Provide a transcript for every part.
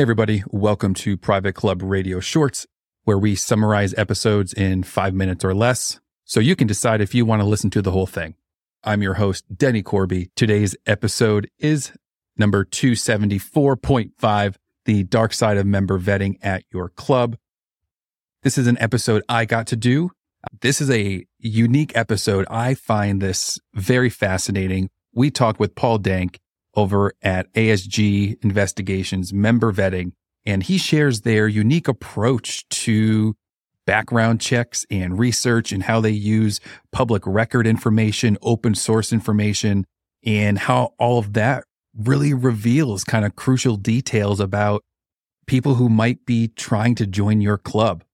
Hey, everybody. Welcome to Private Club Radio Shorts, where we summarize episodes in five minutes or less so you can decide if you want to listen to the whole thing. I'm your host, Denny Corby. Today's episode is number 274.5 The Dark Side of Member Vetting at Your Club. This is an episode I got to do. This is a unique episode. I find this very fascinating. We talk with Paul Dank over at ASG Investigations member vetting, and he shares their unique approach to background checks and research and how they use public record information, open source information, and how all of that really reveals kind of crucial details about people who might be trying to join your club.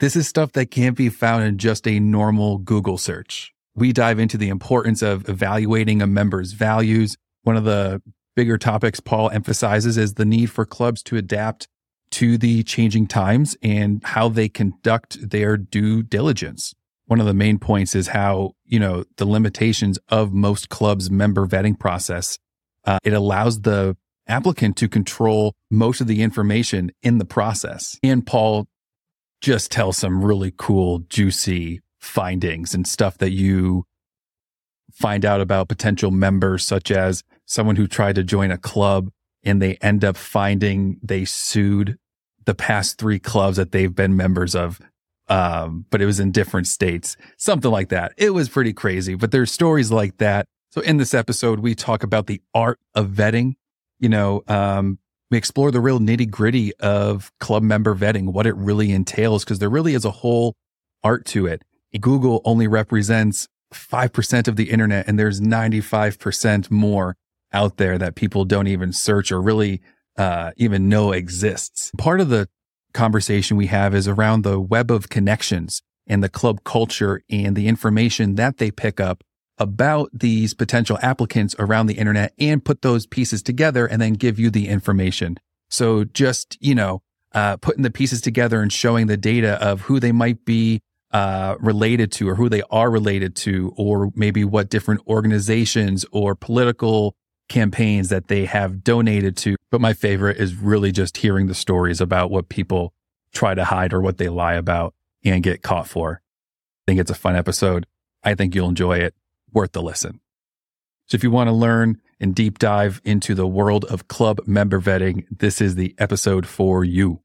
This is stuff that can't be found in just a normal Google search. We dive into the importance of evaluating a member's values, one of the bigger topics Paul emphasizes is the need for clubs to adapt to the changing times and how they conduct their due diligence. One of the main points is how, you know, the limitations of most clubs member vetting process. Uh, it allows the applicant to control most of the information in the process. And Paul just tells some really cool, juicy findings and stuff that you find out about potential members, such as someone who tried to join a club and they end up finding they sued the past three clubs that they've been members of. Um, but it was in different states, something like that. It was pretty crazy, but there's stories like that. So in this episode, we talk about the art of vetting. You know, um, we explore the real nitty gritty of club member vetting, what it really entails, because there really is a whole art to it. Google only represents 5% of the internet and there's 95% more out there that people don't even search or really uh, even know exists. Part of the conversation we have is around the web of connections and the club culture and the information that they pick up about these potential applicants around the internet and put those pieces together and then give you the information. So just, you know, uh, putting the pieces together and showing the data of who they might be uh, related to or who they are related to, or maybe what different organizations or political campaigns that they have donated to. But my favorite is really just hearing the stories about what people try to hide or what they lie about and get caught for. I think it's a fun episode. I think you'll enjoy it. Worth the listen. So if you want to learn and deep dive into the world of club member vetting, this is the episode for you.